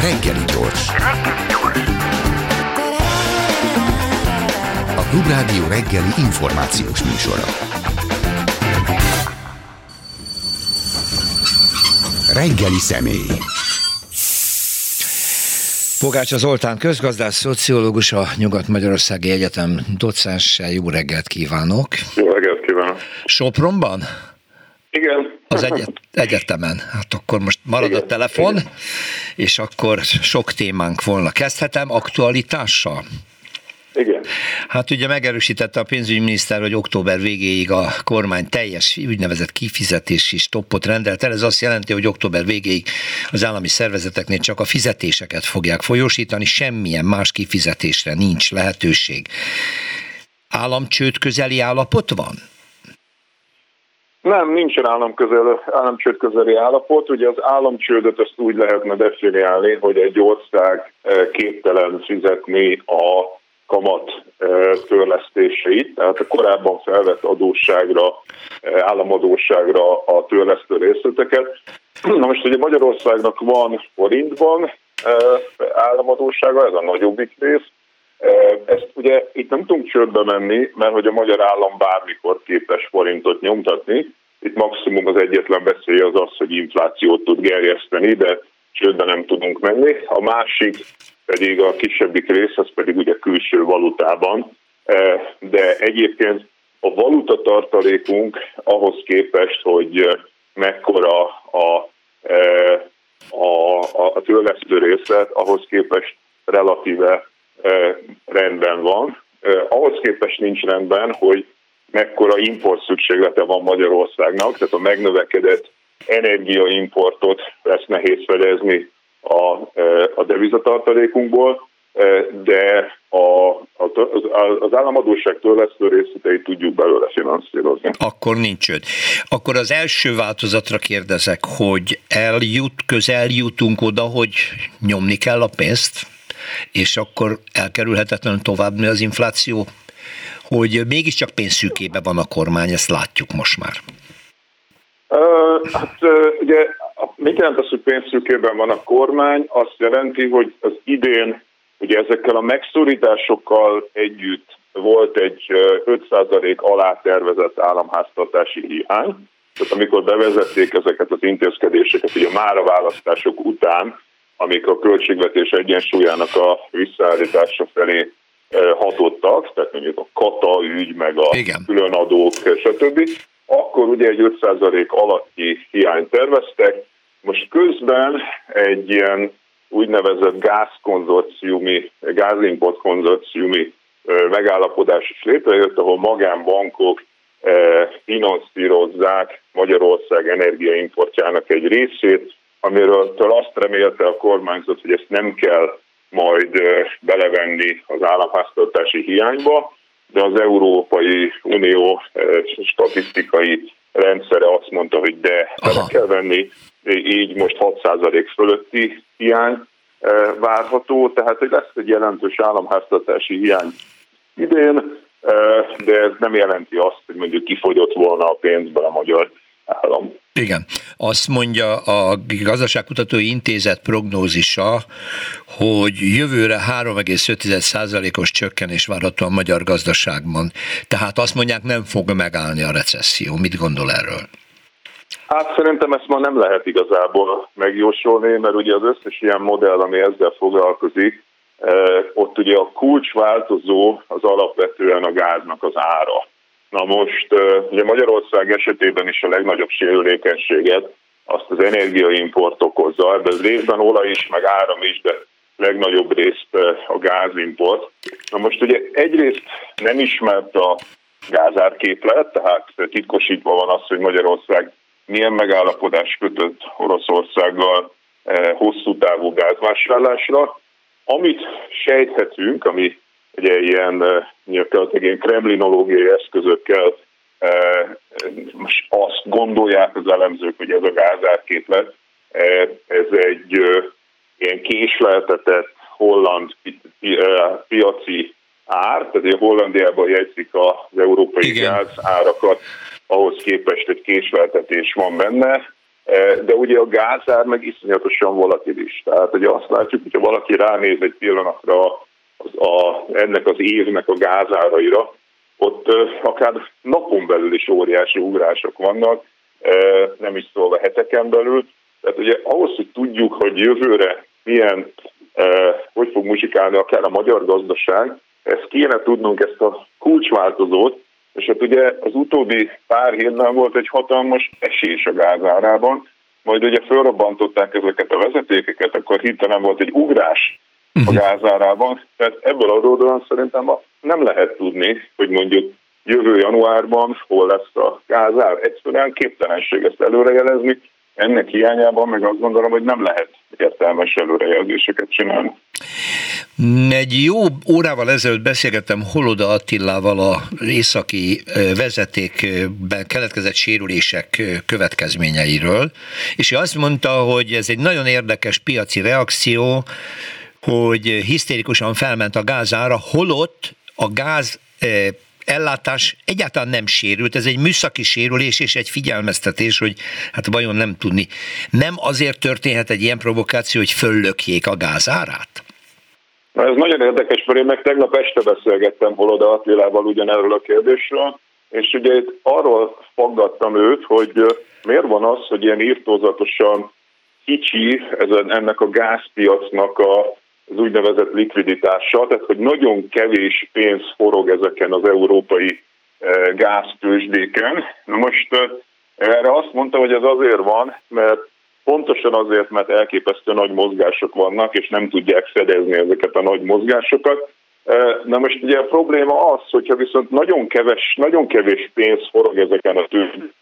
Reggeli gyors. A Klubrádió reggeli információs műsora. Reggeli személy. Pogácsa Zoltán közgazdász, szociológus, a Nyugat-Magyarországi Egyetem docens. Jó reggelt kívánok! Jó reggelt kívánok! Sopronban? Igen. Az egyet, egyetemen. Hát akkor most marad Igen. a telefon, Igen. és akkor sok témánk volna. Kezdhetem aktualitással? Igen. Hát ugye megerősítette a pénzügyminiszter, hogy október végéig a kormány teljes úgynevezett kifizetési stoppot rendelt el. Ez azt jelenti, hogy október végéig az állami szervezeteknél csak a fizetéseket fogják folyósítani, semmilyen más kifizetésre nincs lehetőség. Államcsőd közeli állapot van? Nem, nincsen államközel, államcsőd közeli állapot. Ugye az államcsődöt azt úgy lehetne definiálni, hogy egy ország eh, képtelen fizetni a kamat eh, törlesztéseit, tehát a korábban felvett adósságra, eh, államadóságra a törlesztő részleteket. Na most ugye Magyarországnak van forintban államadósága, ez a nagyobbik rész, ezt ugye itt nem tudunk csődbe menni, mert hogy a magyar állam bármikor képes forintot nyomtatni. Itt maximum az egyetlen veszély az az, hogy inflációt tud gerjeszteni, de csődbe nem tudunk menni. A másik pedig a kisebbik rész, az pedig ugye külső valutában. De egyébként a valuta tartalékunk ahhoz képest, hogy mekkora a, a, a, a törlesztő részlet, ahhoz képest relatíve rendben van. Ahhoz képest nincs rendben, hogy mekkora import szükséglete van Magyarországnak, tehát a megnövekedett energiaimportot lesz nehéz fedezni a, a devizatartalékunkból, de a, a, az államadóság törlesztő részleteit tudjuk belőle finanszírozni. Akkor nincs öt. Akkor az első változatra kérdezek, hogy eljut, közel jutunk oda, hogy nyomni kell a pénzt? És akkor elkerülhetetlenül tovább az infláció, hogy mégiscsak pénzszűkébe van a kormány, ezt látjuk most már. Hát uh, ugye mit jelent az, hogy pénzszűkében van a kormány? Azt jelenti, hogy az idén ugye ezekkel a megszorításokkal együtt volt egy 5% alá tervezett államháztartási hiány. Tehát amikor bevezették ezeket az intézkedéseket, ugye már a választások után, amik a költségvetés egyensúlyának a visszaállítása felé hatottak, tehát mondjuk a kata ügy, meg a Igen. különadók, stb., akkor ugye egy 5% alatti hiányt terveztek. Most közben egy ilyen úgynevezett gázkonzorciumi, gázimport konzorciumi megállapodás is létrejött, ahol magánbankok finanszírozzák Magyarország energiaimportjának egy részét, amiről azt remélte a kormányzat, hogy ezt nem kell majd belevenni az államháztartási hiányba, de az Európai Unió statisztikai rendszere azt mondta, hogy de bele kell venni, így most 6% fölötti hiány várható, tehát hogy lesz egy jelentős államháztartási hiány idén, de ez nem jelenti azt, hogy mondjuk kifogyott volna a pénzből a magyar állam. Igen. Azt mondja a Gazdaságkutatói Intézet prognózisa, hogy jövőre 3,5%-os csökkenés várható a magyar gazdaságban. Tehát azt mondják, nem fog megállni a recesszió. Mit gondol erről? Hát szerintem ezt ma nem lehet igazából megjósolni, mert ugye az összes ilyen modell, ami ezzel foglalkozik, eh, ott ugye a kulcsváltozó az alapvetően a gáznak az ára. Na most ugye Magyarország esetében is a legnagyobb sérülékenységet azt az energiaimport okozza, ebben részben olaj is, meg áram is, de legnagyobb részt a gázimport. Na most ugye egyrészt nem ismert a gázárképlet, tehát titkosítva van az, hogy Magyarország milyen megállapodás kötött Oroszországgal hosszú távú gázvásárlásra. Amit sejthetünk, ami ugye ilyen, ilyen kremlinológiai eszközökkel most azt gondolják az elemzők, hogy ez a gázárképlet, ez egy ilyen késleltetett holland piaci ár, tehát a Hollandiában jegyzik az európai Igen. gáz árakat, ahhoz képest egy késleltetés van benne, de ugye a gázár meg iszonyatosan volatilis. Tehát ugye azt látjuk, hogyha valaki ránéz egy pillanatra a, ennek az évnek a gázáraira, ott akár napon belül is óriási ugrások vannak, nem is szólva heteken belül. Tehát ugye ahhoz, hogy tudjuk, hogy jövőre milyen, hogy fog muzsikálni akár a magyar gazdaság, ezt kéne tudnunk, ezt a kulcsváltozót, és hát ugye az utóbbi pár hétben volt egy hatalmas esés a gázárában, majd ugye felrobbantották ezeket a vezetékeket, akkor hirtelen volt egy ugrás a mhm. gázárában, tehát ebből adódóan szerintem nem lehet tudni, hogy mondjuk jövő januárban hol lesz a gázár. Egyszerűen képtelenség ezt előrejelezni, ennek hiányában meg azt gondolom, hogy nem lehet értelmes előrejelzéseket csinálni. Egy jó órával ezelőtt beszélgettem Holoda Attilával a északi vezetékben keletkezett sérülések következményeiről, és ő azt mondta, hogy ez egy nagyon érdekes piaci reakció, hogy hisztérikusan felment a gázára, holott a gáz ellátás egyáltalán nem sérült, ez egy műszaki sérülés és egy figyelmeztetés, hogy hát vajon nem tudni. Nem azért történhet egy ilyen provokáció, hogy föllökjék a gázárát? Na ez nagyon érdekes, mert én meg tegnap este beszélgettem Holoda Attilával ugyanerről a kérdésről, és ugye itt arról faggattam őt, hogy miért van az, hogy ilyen írtózatosan kicsi ezen, ennek a gázpiacnak a az úgynevezett likviditással, tehát hogy nagyon kevés pénz forog ezeken az európai eh, gáztősdéken. Na most eh, erre azt mondta, hogy ez azért van, mert pontosan azért, mert elképesztő nagy mozgások vannak, és nem tudják fedezni ezeket a nagy mozgásokat. Eh, na most ugye a probléma az, hogyha viszont nagyon, keves, nagyon kevés pénz forog ezeken a tőzsdéken,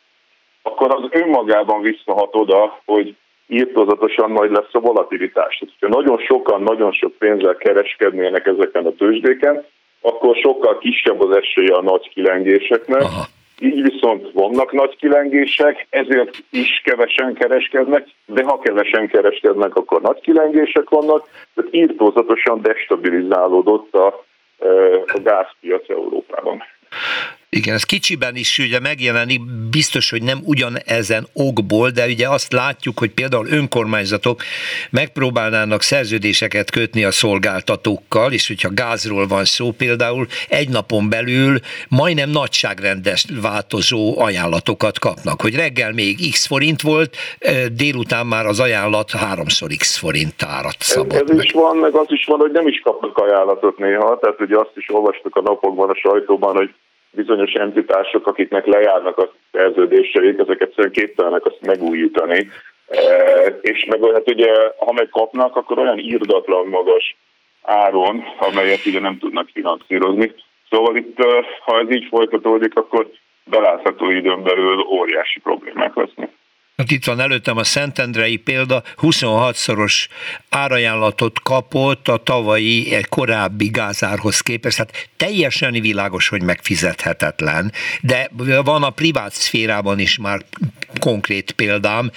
akkor az önmagában visszahat oda, hogy írtozatosan nagy lesz a volatilitás. Ha nagyon sokan, nagyon sok pénzzel kereskednének ezeken a tőzsdéken, akkor sokkal kisebb az esélye a nagy kilengéseknek. Aha. Így viszont vannak nagy kilengések, ezért is kevesen kereskednek, de ha kevesen kereskednek, akkor nagy kilengések vannak, tehát írtózatosan destabilizálódott a, a gázpiac Európában. Igen, ez kicsiben is ugye megjelenik, biztos, hogy nem ugyanezen okból, de ugye azt látjuk, hogy például önkormányzatok megpróbálnának szerződéseket kötni a szolgáltatókkal, és hogyha gázról van szó például, egy napon belül majdnem nagyságrendes változó ajánlatokat kapnak, hogy reggel még x forint volt, délután már az ajánlat háromszor x forint árat szabad. Ez, ez is van, meg az is van, hogy nem is kapnak ajánlatot néha, tehát ugye azt is olvastuk a napokban a sajtóban, hogy bizonyos entitások, akiknek lejárnak a szerződéseik, ezek egyszerűen képtelenek azt megújítani. E, és meg hát ugye, ha megkapnak, akkor olyan írdatlan magas áron, amelyet ugye nem tudnak finanszírozni. Szóval itt, e, ha ez így folytatódik, akkor belátható időn belül óriási problémák lesznek. Itt van előttem a Szentendrei példa, 26-szoros árajánlatot kapott a tavalyi egy korábbi gázárhoz képest, hát teljesen világos, hogy megfizethetetlen, de van a privát szférában is már konkrét példám.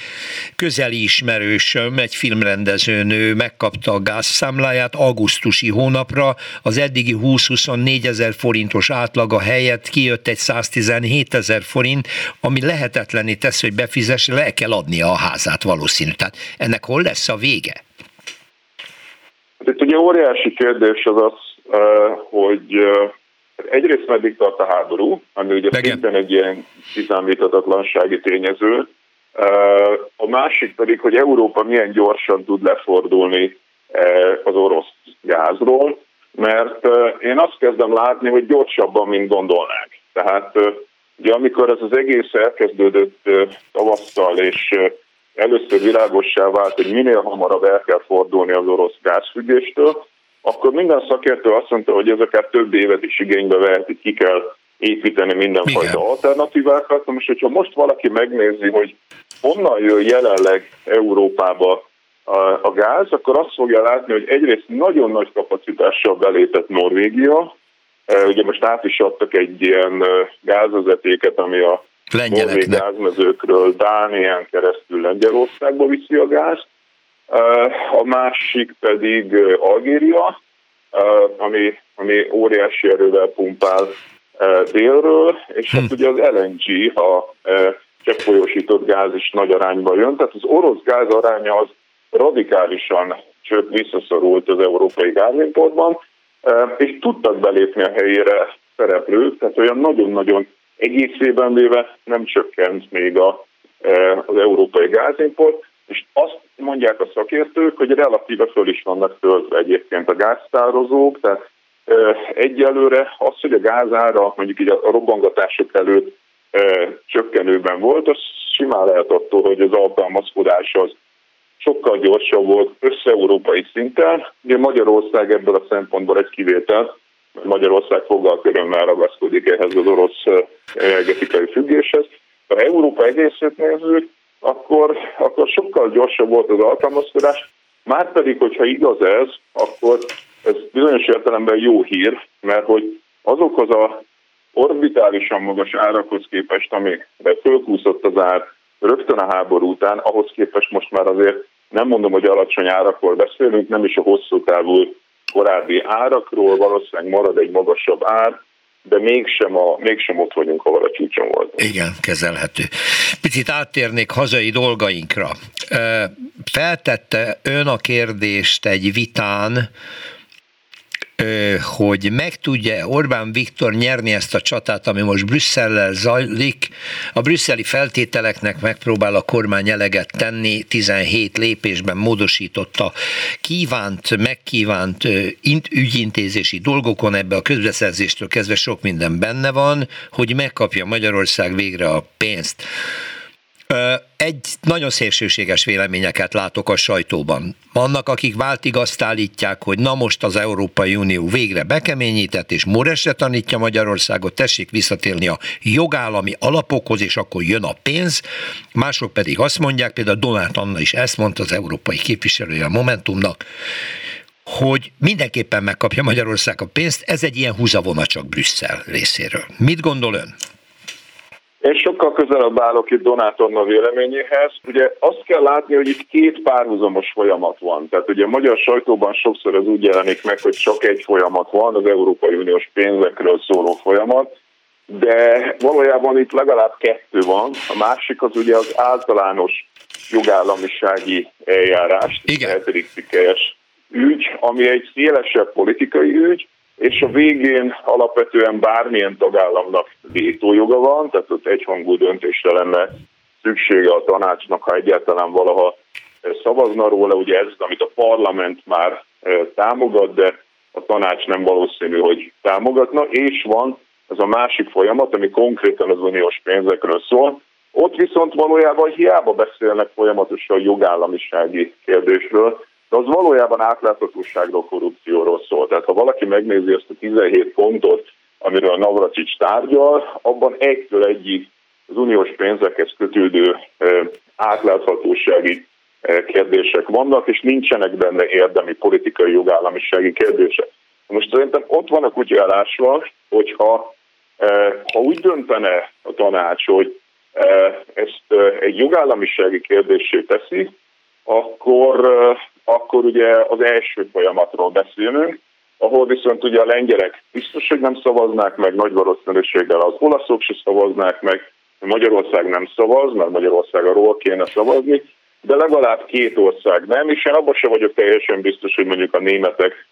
Közeli ismerősöm, egy filmrendezőnő megkapta a gázszámláját augusztusi hónapra, az eddigi 20-24 ezer forintos átlaga helyett kijött egy 117 ezer forint, ami lehetetlené tesz, hogy befizesse, le kell adnia a házát valószínű. Tehát ennek hol lesz a vége? Hát itt ugye óriási kérdés az az, hogy egyrészt meddig tart a háború, ami ugye szintén egy ilyen kiszámíthatatlansági tényező, a másik pedig, hogy Európa milyen gyorsan tud lefordulni az orosz gázról, mert én azt kezdem látni, hogy gyorsabban, mint gondolnák. Tehát ugye amikor ez az egész elkezdődött tavasszal, és először világossá vált, hogy minél hamarabb el kell fordulni az orosz gázfüggéstől, akkor minden szakértő azt mondta, hogy ez akár több évet is igénybe vehet, hogy ki kell építeni mindenfajta Igen. alternatívákat. Most, hogyha most valaki megnézi, hogy honnan jön jelenleg Európába a, a gáz, akkor azt fogja látni, hogy egyrészt nagyon nagy kapacitással belépett Norvégia, ugye most át is adtak egy ilyen gázvezetéket, ami a norvég gázmezőkről Dánián keresztül Lengyelországba viszi a gázt, a másik pedig Algéria, ami, ami óriási erővel pumpál délről, és hát hm. ugye az LNG, a cseppfolyósított gáz is nagy arányba jön, tehát az orosz gáz aránya az radikálisan csőtt visszaszorult az európai gázimportban, és tudtak belépni a helyére szereplők, tehát olyan nagyon-nagyon egészében véve nem csökkent még a, az európai gázimport, és azt mondják a szakértők, hogy relatíve föl is vannak töltve egyébként a gáztározók, tehát egyelőre az, hogy a gázára mondjuk így a robbangatások előtt csökkenőben volt, az simán lehet attól, hogy az alkalmazkodás az sokkal gyorsabb volt össze-európai szinten. Ugye Magyarország ebből a szempontból egy kivétel, Magyarország fogal körömmel ragaszkodik ehhez az orosz energetikai függéshez. Ha Európa egészét nézzük, akkor, akkor sokkal gyorsabb volt az alkalmazkodás. Márpedig, hogyha igaz ez, akkor ez bizonyos értelemben jó hír, mert hogy azokhoz a orbitálisan magas árakhoz képest, amikre fölkúszott az ár rögtön a háború után, ahhoz képest most már azért nem mondom, hogy alacsony árakról beszélünk, nem is a hosszú távú korábbi árakról, valószínűleg marad egy magasabb ár, de mégsem, a, mégsem ott vagyunk, ahol a csúcson volt. Igen, kezelhető. Picit áttérnék hazai dolgainkra. Feltette ön a kérdést egy vitán, hogy meg tudja Orbán Viktor nyerni ezt a csatát, ami most Brüsszellel zajlik. A brüsszeli feltételeknek megpróbál a kormány eleget tenni, 17 lépésben módosította kívánt, megkívánt ügyintézési dolgokon, ebbe a közbeszerzéstől kezdve sok minden benne van, hogy megkapja Magyarország végre a pénzt. Egy nagyon szélsőséges véleményeket látok a sajtóban. Vannak, akik váltig azt állítják, hogy na most az Európai Unió végre bekeményített, és Moresre tanítja Magyarországot, tessék visszatérni a jogállami alapokhoz, és akkor jön a pénz. Mások pedig azt mondják, például Donát Anna is ezt mondta, az európai képviselője a Momentumnak, hogy mindenképpen megkapja Magyarország a pénzt, ez egy ilyen húzavona csak Brüsszel részéről. Mit gondol ön? Én sokkal közelebb állok itt Donátorna véleményéhez. Ugye azt kell látni, hogy itt két párhuzamos folyamat van. Tehát ugye a magyar sajtóban sokszor ez úgy jelenik meg, hogy csak egy folyamat van, az Európai Uniós pénzekről szóló folyamat, de valójában itt legalább kettő van. A másik az ugye az általános jogállamisági eljárás, Igen. ügy, ami egy szélesebb politikai ügy, és a végén alapvetően bármilyen tagállamnak vétójoga van, tehát ott egyhangú döntésre lenne szüksége a tanácsnak, ha egyáltalán valaha szavazna róla. Ugye ez, amit a parlament már támogat, de a tanács nem valószínű, hogy támogatna, és van ez a másik folyamat, ami konkrétan az uniós pénzekről szól. Ott viszont valójában hiába beszélnek folyamatosan a jogállamisági kérdésről, de az valójában átláthatóságról, korrupcióról szól. Tehát ha valaki megnézi ezt a 17 pontot, amiről Navracsics tárgyal, abban egytől egyig az uniós pénzekhez kötődő átláthatósági kérdések vannak, és nincsenek benne érdemi politikai jogállamisági kérdések. Most szerintem ott van a kutya elásva, hogyha ha úgy döntene a tanács, hogy ezt egy jogállamisági kérdésé teszi, akkor akkor ugye az első folyamatról beszélünk, ahol viszont ugye a lengyelek biztos, hogy nem szavaznák meg, nagy valószínűséggel az olaszok se szavaznák meg, Magyarország nem szavaz, mert Magyarország arról kéne szavazni, de legalább két ország nem, és én abban sem vagyok teljesen biztos, hogy mondjuk a németek,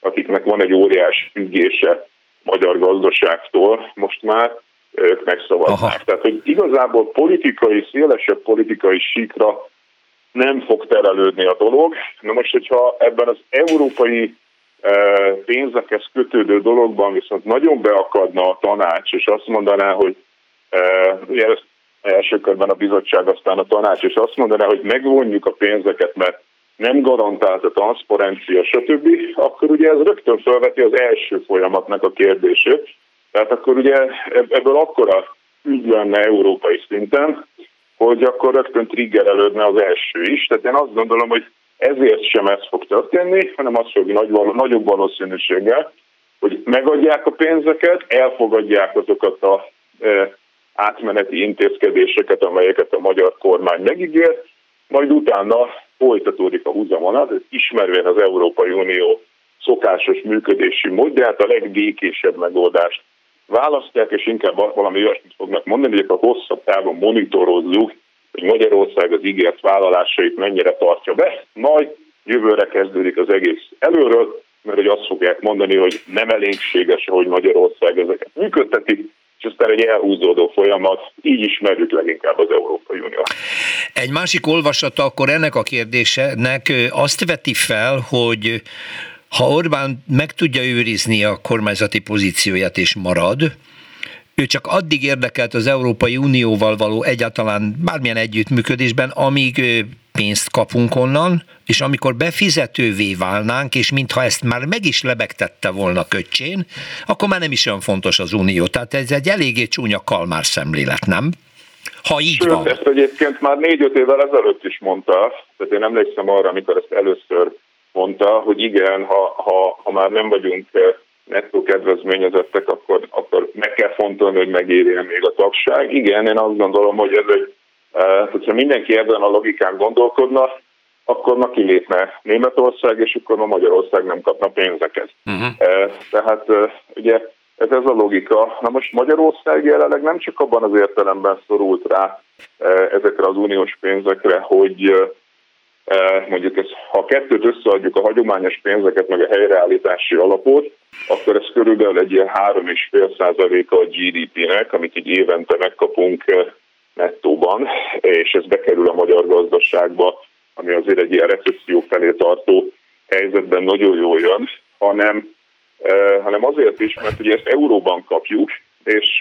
akiknek van egy óriás függése magyar gazdaságtól most már, ők megszavaznák. Aha. Tehát, hogy igazából politikai, szélesebb politikai síkra nem fog terelődni a dolog. Na most, hogyha ebben az európai e, pénzekhez kötődő dologban viszont nagyon beakadna a tanács, és azt mondaná, hogy e, ugye ezt első körben a bizottság, aztán a tanács, és azt mondaná, hogy megvonjuk a pénzeket, mert nem garantált a transzparencia, stb., akkor ugye ez rögtön felveti az első folyamatnak a kérdését. Tehát akkor ugye ebből akkora ügy lenne európai szinten, hogy akkor rögtön triggerelődne az első is. Tehát én azt gondolom, hogy ezért sem ez fog történni, hanem az fog nagy, nagyobb valószínűséggel, hogy megadják a pénzeket, elfogadják azokat a e, átmeneti intézkedéseket, amelyeket a magyar kormány megígért, majd utána folytatódik a húzavonat, ismervén az Európai Unió szokásos működési módját, a legbékésebb megoldást választják, és inkább valami olyasmit fognak mondani, hogy a hosszabb távon monitorozzuk, hogy Magyarország az ígért vállalásait mennyire tartja be, majd jövőre kezdődik az egész előről, mert hogy azt fogják mondani, hogy nem elégséges, hogy Magyarország ezeket működteti, és aztán egy elhúzódó folyamat, így ismerjük leginkább az Európai Unió. Egy másik olvasata akkor ennek a kérdésenek azt veti fel, hogy ha Orbán meg tudja őrizni a kormányzati pozícióját és marad, ő csak addig érdekelt az Európai Unióval való egyáltalán bármilyen együttműködésben, amíg pénzt kapunk onnan, és amikor befizetővé válnánk, és mintha ezt már meg is lebegtette volna köcsén, akkor már nem is olyan fontos az Unió. Tehát ez egy eléggé csúnya kalmár szemlélet, nem? Ha így Sőt, van. ezt egyébként már négy-öt évvel ezelőtt is mondta, tehát én emlékszem arra, amikor ezt először mondta, hogy igen, ha, ha, ha már nem vagyunk nettó kedvezményezettek, akkor, akkor meg kell fontolni, hogy megérjen még a tagság. Igen, én azt gondolom, hogy ez egy, eh, hogyha mindenki ebben a logikán gondolkodna, akkor ma kilépne Németország, és akkor ma Magyarország nem kapna pénzeket. Uh-huh. Tehát eh, ugye ez ez a logika. Na most Magyarország jelenleg nem csak abban az értelemben szorult rá ezekre az uniós pénzekre, hogy mondjuk ez, ha a kettőt összeadjuk a hagyományos pénzeket, meg a helyreállítási alapot, akkor ez körülbelül egy ilyen 3,5 százaléka a GDP-nek, amit így évente megkapunk nettóban, és ez bekerül a magyar gazdaságba, ami azért egy ilyen recesszió felé tartó helyzetben nagyon jól jön, hanem, hanem azért is, mert ugye ezt euróban kapjuk, és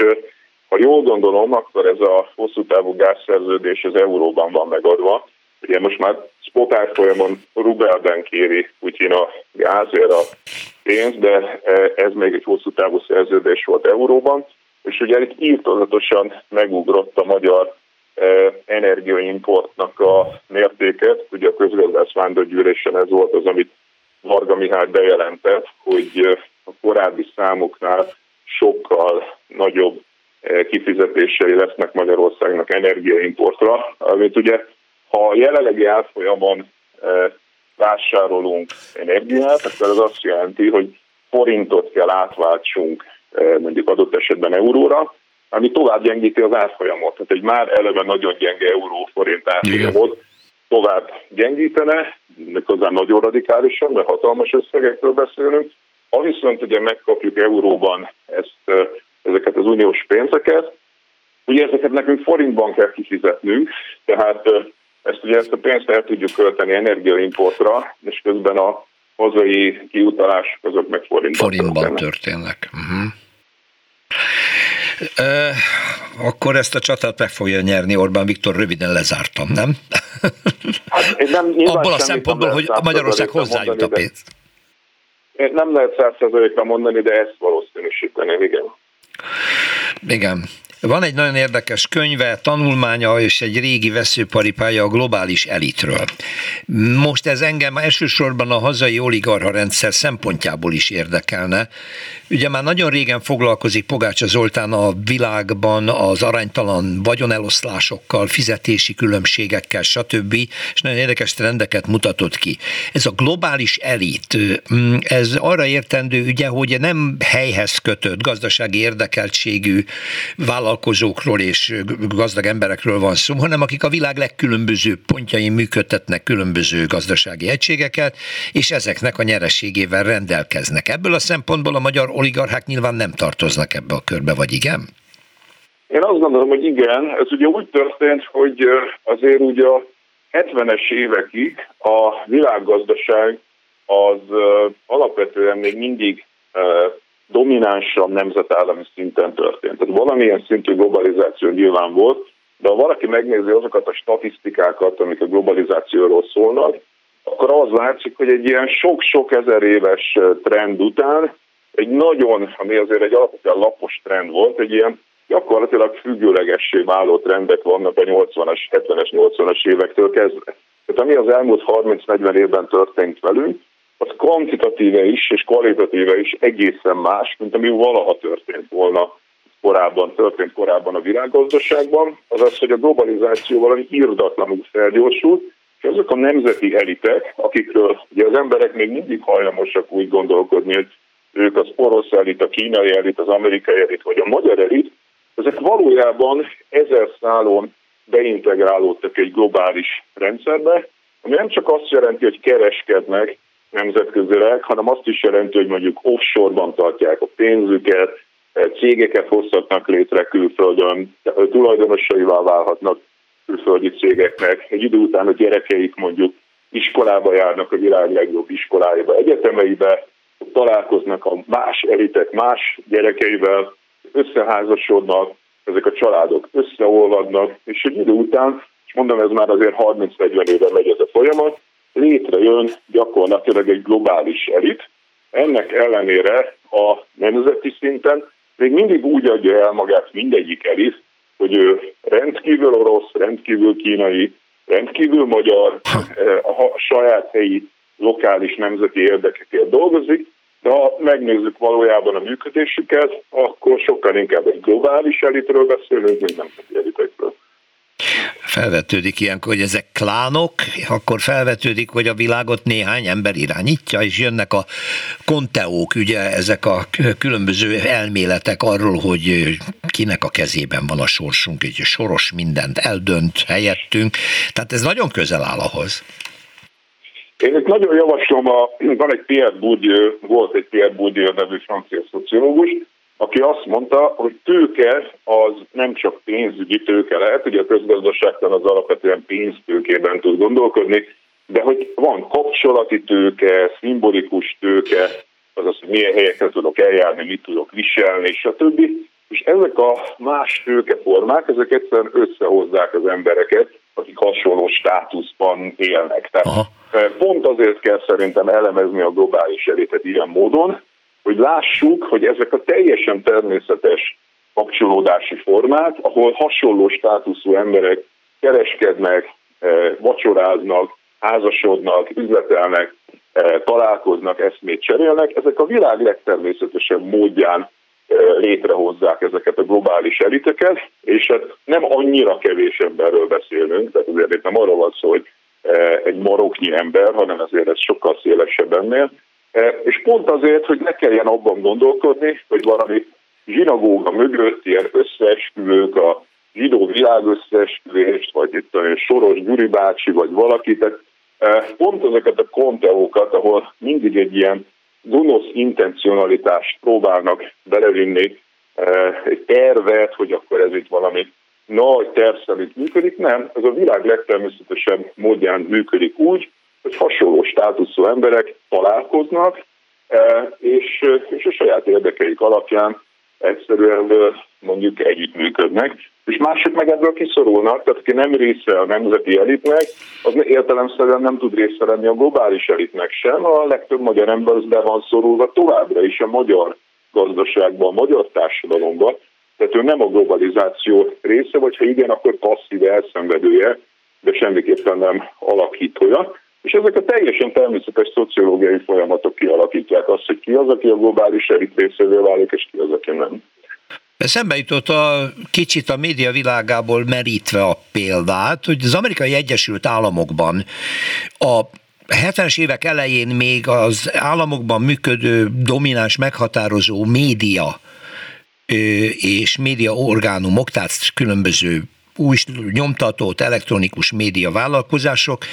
ha jól gondolom, akkor ez a hosszú távú gázszerződés az euróban van megadva, Ugye most már spot árfolyamon rubelben kéri Putyin a gázért a pénzt, de e, ez még egy hosszú távú szerződés volt euróban, és ugye itt írtozatosan megugrott a magyar e, energiaimportnak a mértéket. Ugye a közgazdász vándorgyűlésen ez volt az, amit Varga Mihály bejelentett, hogy a korábbi számoknál sokkal nagyobb e, kifizetései lesznek Magyarországnak energiaimportra, amit ugye ha a jelenlegi árfolyamon e, vásárolunk energiát, akkor az azt jelenti, hogy forintot kell átváltsunk e, mondjuk adott esetben euróra, ami tovább gyengíti az árfolyamot. Tehát egy már eleve nagyon gyenge euró-forint árfolyamot tovább gyengítene, méghozzá nagyon radikálisan, mert hatalmas összegekről beszélünk. Ha viszont ugye megkapjuk euróban ezt, e, ezeket az uniós pénzeket, ugye ezeket nekünk forintban kell kifizetnünk, tehát ezt ugye ezt a pénzt el tudjuk költeni energiaimportra, és közben a hazai kiutalások azok meg forintban, forintban történnek. Uh-huh. Uh, akkor ezt a csatát meg fogja nyerni Orbán Viktor, röviden lezártam, nem? Hát, nem Abból a szempontból, hogy Magyarország hozzájut a pénzt. Nem lehet százszerzalékra mondani, de ezt valószínűsíteni, igen. Igen. Van egy nagyon érdekes könyve, tanulmánya és egy régi veszőparipája a globális elitről. Most ez engem elsősorban a hazai oligarha rendszer szempontjából is érdekelne. Ugye már nagyon régen foglalkozik Pogácsa Zoltán a világban az aránytalan vagyoneloszlásokkal, fizetési különbségekkel, stb. és nagyon érdekes trendeket mutatott ki. Ez a globális elit, ez arra értendő ugye, hogy nem helyhez kötött gazdasági érdekeltségű vállalkozókról és gazdag emberekről van szó, hanem akik a világ legkülönbözőbb pontjain működtetnek különböző gazdasági egységeket, és ezeknek a nyereségével rendelkeznek. Ebből a szempontból a magyar oligarchák nyilván nem tartoznak ebbe a körbe, vagy igen? Én azt gondolom, hogy igen. Ez ugye úgy történt, hogy azért ugye a 70-es évekig a világgazdaság az alapvetően még mindig dominánsabb nemzetállami szinten történt. Tehát valamilyen szintű globalizáció nyilván volt, de ha valaki megnézi azokat a statisztikákat, amik a globalizációról szólnak, akkor az látszik, hogy egy ilyen sok-sok ezer éves trend után egy nagyon, ami azért egy alapvetően lapos trend volt, egy ilyen gyakorlatilag függőlegessé váló trendek vannak a 80-as, 70-es, 80-as évektől kezdve. Tehát ami az elmúlt 30-40 évben történt velünk, az kvantitatíve is és kvalitatíve is egészen más, mint ami valaha történt volna korábban, történt korábban a világgazdaságban, az az, hogy a globalizáció valami írdatlanul felgyorsult, és azok a nemzeti elitek, akikről ugye az emberek még mindig hajlamosak úgy gondolkodni, hogy ők az orosz elit, a kínai elit, az amerikai elit, vagy a magyar elit, ezek valójában ezer szálon beintegrálódtak egy globális rendszerbe, ami nem csak azt jelenti, hogy kereskednek nemzetközileg, hanem azt is jelenti, hogy mondjuk offshore-ban tartják a pénzüket, cégeket hozhatnak létre külföldön, tulajdonosaivá válhatnak külföldi cégeknek, egy idő után a gyerekeik mondjuk iskolába járnak a világ legjobb iskolájába, egyetemeibe, találkoznak a más elitek más gyerekeivel, összeházasodnak, ezek a családok összeolvadnak, és egy idő után, és mondom, ez már azért 30-40 éve megy ez a folyamat, létrejön gyakorlatilag egy globális elit. Ennek ellenére a nemzeti szinten még mindig úgy adja el magát mindegyik elit, hogy ő rendkívül orosz, rendkívül kínai, rendkívül magyar, a saját helyi lokális nemzeti érdekekért dolgozik, de ha megnézzük valójában a működésüket, akkor sokkal inkább egy globális elitről beszélünk, mint nemzeti elitekről felvetődik ilyenkor, hogy ezek klánok, akkor felvetődik, hogy a világot néhány ember irányítja, és jönnek a konteók, ugye ezek a különböző elméletek arról, hogy kinek a kezében van a sorsunk, egy soros mindent eldönt helyettünk, tehát ez nagyon közel áll ahhoz. Én itt nagyon javaslom, a, van egy Pierre Bourdieu, volt egy Pierre Bourdieu nevű francia szociológus, aki azt mondta, hogy tőke az nem csak pénzügyi tőke lehet, ugye a közgazdaságtan az alapvetően pénztőkében tud gondolkodni, de hogy van kapcsolati tőke, szimbolikus tőke, azaz, hogy milyen helyekre tudok eljárni, mit tudok viselni, többi. És ezek a más tőkeformák, ezek egyszerűen összehozzák az embereket, akik hasonló státuszban élnek. Tehát Aha. Eh, pont azért kell szerintem elemezni a globális elitet ilyen módon, hogy lássuk, hogy ezek a teljesen természetes kapcsolódási formák, ahol hasonló státuszú emberek kereskednek, eh, vacsoráznak, házasodnak, üzletelnek, eh, találkoznak, eszmét cserélnek, ezek a világ legtermészetesebb módján létrehozzák ezeket a globális eliteket, és hát nem annyira kevés emberről beszélünk, tehát azért itt nem arról van szó, hogy egy maroknyi ember, hanem azért ez sokkal szélesebb ennél, és pont azért, hogy ne kelljen abban gondolkodni, hogy valami zsinagóga mögött ilyen összeesküvők, a zsidó világösszeesküvést, vagy itt a Soros Gyuri bácsi, vagy valaki, tehát pont ezeket a konteókat, ahol mindig egy ilyen gonosz intencionalitást próbálnak belevinni, e, egy tervet, hogy akkor ez itt valami nagy terv szerint működik, nem, ez a világ legtermészetesebb módján működik úgy, hogy hasonló státuszú emberek találkoznak, e, és, és a saját érdekeik alapján egyszerűen mondjuk együttműködnek, és mások meg ebből kiszorulnak, tehát aki nem része a nemzeti elitnek, az értelemszerűen nem tud része lenni a globális elitnek sem. A legtöbb magyar ember az be van szorulva továbbra is a magyar gazdaságban, a magyar társadalomban, tehát ő nem a globalizáció része, vagy ha igen, akkor passzív elszenvedője, de semmiképpen nem alakítója. És ezek a teljesen természetes szociológiai folyamatok kialakítják azt, hogy ki az, aki a globális elit részévé válik, és ki az, aki nem. Szembe jutott a kicsit a média világából merítve a példát, hogy az amerikai Egyesült Államokban a 70-es évek elején még az államokban működő domináns meghatározó média és média orgánumok, tehát különböző új nyomtatott elektronikus média vállalkozások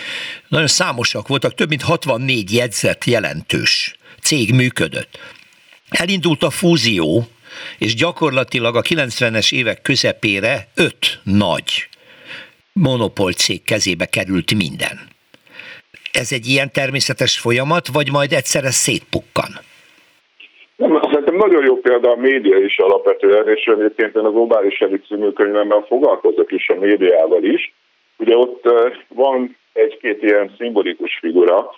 nagyon számosak voltak, több mint 64 jegyzet jelentős cég működött. Elindult a fúzió, és gyakorlatilag a 90-es évek közepére öt nagy monopól cég kezébe került minden. Ez egy ilyen természetes folyamat, vagy majd egyszerre szétpukkan? Nem, szerintem nagyon jó példa a média is alapvetően, és egyébként én a Globális Elit című könyvemben foglalkozok is a médiával is. Ugye ott van egy-két ilyen szimbolikus figura,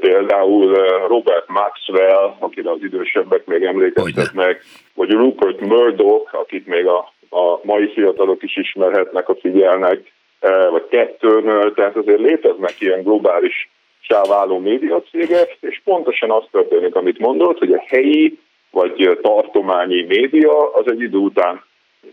például Robert Maxwell, akire az idősebbek még emlékeztetnek, vagy Rupert Murdoch, akit még a, a mai fiatalok is ismerhetnek, a figyelnek, vagy Ted Turner, tehát azért léteznek ilyen globális váló médiacégek, és pontosan az történik, amit mondott, hogy a helyi vagy tartományi média az egy idő után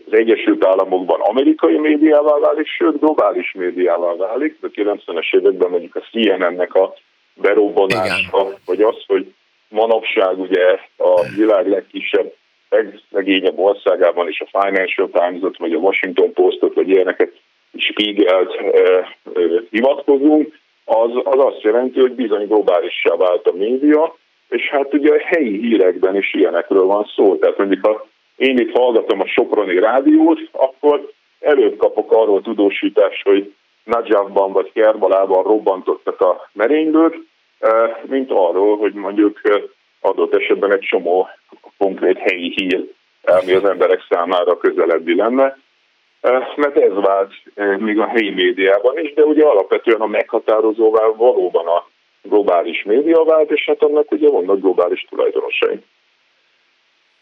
az Egyesült Államokban amerikai médiává válik, sőt globális médiává válik. A 90-es években mondjuk a CNN-nek a berobbanása, vagy az, hogy manapság ugye a világ legkisebb, legszegényebb országában is a Financial Times-ot, vagy a Washington Postot, vagy ilyeneket Spiegelt eh, hivatkozunk, az, az azt jelenti, hogy bizony globálissá vált a média, és hát ugye a helyi hírekben is ilyenekről van szó. Tehát mondjuk, ha én itt hallgatom a Soproni rádiót, akkor előbb kapok arról tudósítást, hogy Najafban vagy Kerbalában robbantottak a merénylők, mint arról, hogy mondjuk adott esetben egy csomó konkrét helyi hír, ami az emberek számára közelebbi lenne. Mert ez vált még a helyi médiában is, de ugye alapvetően a meghatározóvá valóban a globális média vált, és hát annak ugye vannak globális tulajdonosai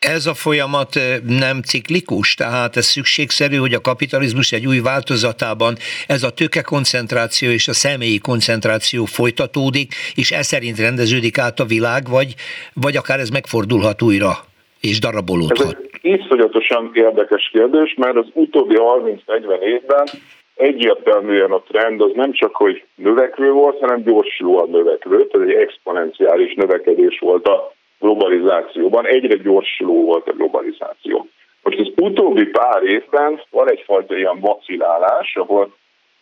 ez a folyamat nem ciklikus, tehát ez szükségszerű, hogy a kapitalizmus egy új változatában ez a tőke koncentráció és a személyi koncentráció folytatódik, és ez szerint rendeződik át a világ, vagy, vagy akár ez megfordulhat újra és darabolódhat? Ez egy iszonyatosan érdekes kérdés, mert az utóbbi 30-40 évben egyértelműen a trend az nem csak, hogy növekvő volt, hanem gyorsulóan növekvő, tehát egy exponenciális növekedés volt a globalizációban, egyre gyorsuló volt a globalizáció. Most az utóbbi pár évben van egyfajta ilyen vacilálás, ahol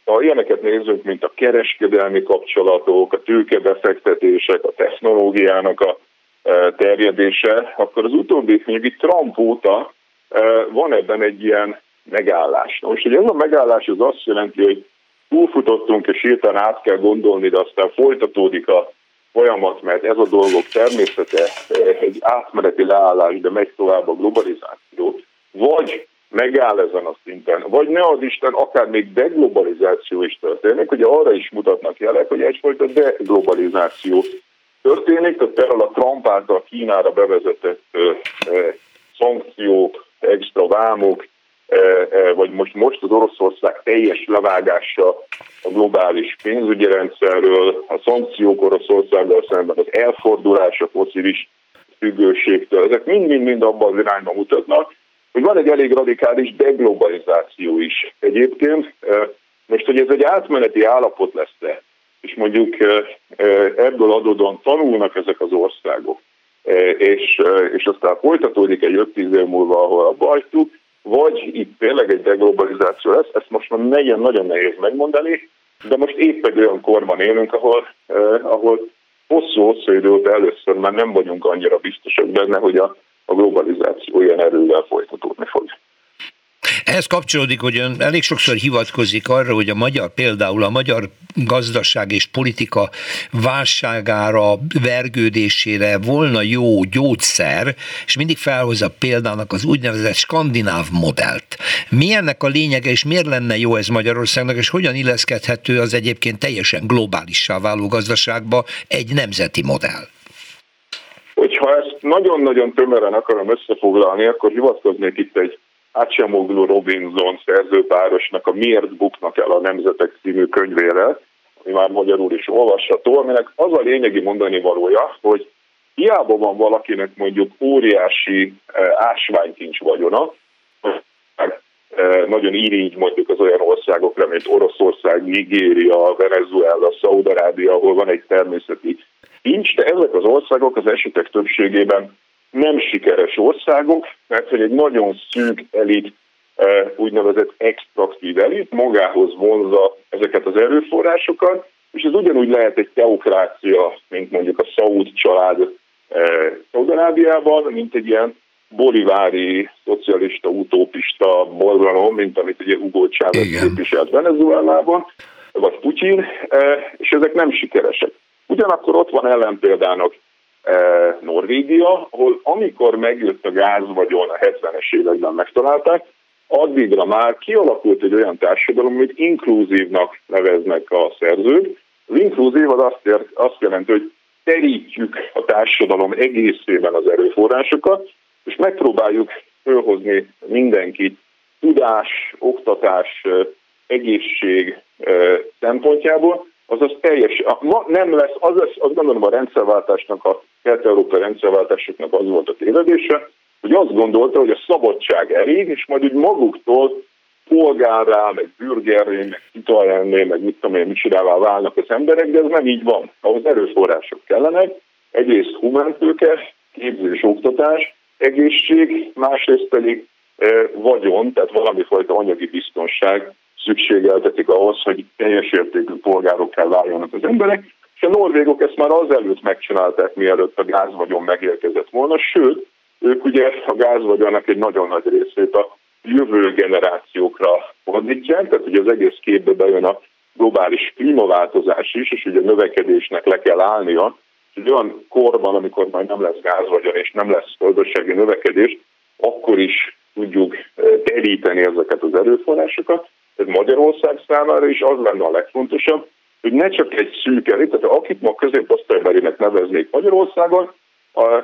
ha ilyeneket nézzünk, mint a kereskedelmi kapcsolatok, a tőkebefektetések, a technológiának a e, terjedése, akkor az utóbbi, mondjuk itt Trump óta e, van ebben egy ilyen megállás. Na most, hogy ez a megállás az azt jelenti, hogy túlfutottunk, és hirtelen át kell gondolni, de aztán folytatódik a folyamat, mert ez a dolgok természete egy átmeneti leállás, de megy tovább a globalizáció, vagy megáll ezen a szinten, vagy ne az Isten, akár még deglobalizáció is történik, ugye arra is mutatnak jelek, hogy egyfajta deglobalizáció történik, tehát például a Trump által Kínára bevezetett ö, ö, szankciók, extra vámok, vagy most, most az Oroszország teljes levágása a globális pénzügyi rendszerről, a szankciók Oroszországgal szemben, az elfordulás a foszilis függőségtől, ezek mind-mind-mind abban az irányba mutatnak, hogy van egy elég radikális deglobalizáció is egyébként. Most, hogy ez egy átmeneti állapot lesz-e, és mondjuk ebből adódóan tanulnak ezek az országok, és, és aztán folytatódik egy 5-10 év múlva, ahol abba hagytuk, vagy itt tényleg egy deglobalizáció lesz, ezt most már nagyon, nagyon nehéz megmondani, de most épp egy olyan korban élünk, ahol, eh, ahol hosszú-hosszú idő először már nem vagyunk annyira biztosak benne, hogy a, a globalizáció ilyen erővel folytatódni fog. Ehhez kapcsolódik, hogy ön elég sokszor hivatkozik arra, hogy a magyar például a magyar gazdaság és politika válságára, vergődésére volna jó gyógyszer, és mindig felhozza példának az úgynevezett skandináv modellt. Mi ennek a lényege, és miért lenne jó ez Magyarországnak, és hogyan illeszkedhető az egyébként teljesen globálissá váló gazdaságba egy nemzeti modell? Hogyha ezt nagyon-nagyon tömören akarom összefoglalni, akkor hivatkoznék itt egy Acemoglu Robinson szerzőpárosnak a Miért buknak el a Nemzetek című könyvére, ami már magyarul is olvasható, aminek az a lényegi mondani valója, hogy hiába van valakinek mondjuk óriási eh, ásványkincs vagyona, eh, nagyon irigy mondjuk az olyan országokra, mint Oroszország, Nigéria, Venezuela, Szaudarábia, ahol van egy természeti kincs, de ezek az országok az esetek többségében nem sikeres országok, mert hogy egy nagyon szűk elit, e, úgynevezett extraktív elit magához vonza ezeket az erőforrásokat, és ez ugyanúgy lehet egy teokrácia, mint mondjuk a Szaúd család e, Szaudarábiában, mint egy ilyen bolivári, szocialista, utópista borzalom, mint amit ugye Hugo Chávez képviselt Venezuelában, vagy Putyin, e, és ezek nem sikeresek. Ugyanakkor ott van ellenpéldának Norvégia, ahol amikor megjött a gázvagyon a 70-es években megtalálták, addigra már kialakult egy olyan társadalom, amit inkluzívnak neveznek a szerzők. Az inkluzív az azt, ér, azt jelenti, hogy terítjük a társadalom egészében az erőforrásokat, és megpróbáljuk fölhozni mindenkit tudás, oktatás, egészség szempontjából, azaz teljes, ma nem lesz, az lesz, azt gondolom a rendszerváltásnak, a kelet-európai rendszerváltásoknak az volt a tévedése, hogy azt gondolta, hogy a szabadság elég, és majd úgy maguktól polgárrá, meg bürgerré, meg italrenné, meg mit tudom én, micsodává válnak az emberek, de ez nem így van. Ahhoz erőforrások kellenek, egyrészt humántőke, képzés, oktatás, egészség, másrészt pedig vagyon, tehát valami fajta anyagi biztonság szükségeltetik ahhoz, hogy teljes értékű polgárokká váljanak az emberek, és a norvégok ezt már azelőtt megcsinálták, mielőtt a gázvagyon megérkezett volna, sőt, ők ugye a gázvagyonnak egy nagyon nagy részét a jövő generációkra fordítják, tehát ugye az egész képbe bejön a globális klímaváltozás is, és ugye a növekedésnek le kell állnia, egy olyan korban, amikor majd nem lesz gázvagyon és nem lesz gazdasági növekedés, akkor is tudjuk teríteni ezeket az erőforrásokat. Ez Magyarország számára is az lenne a legfontosabb, hogy ne csak egy szűk elit, tehát akit ma középosztálybelinek neveznék Magyarországon,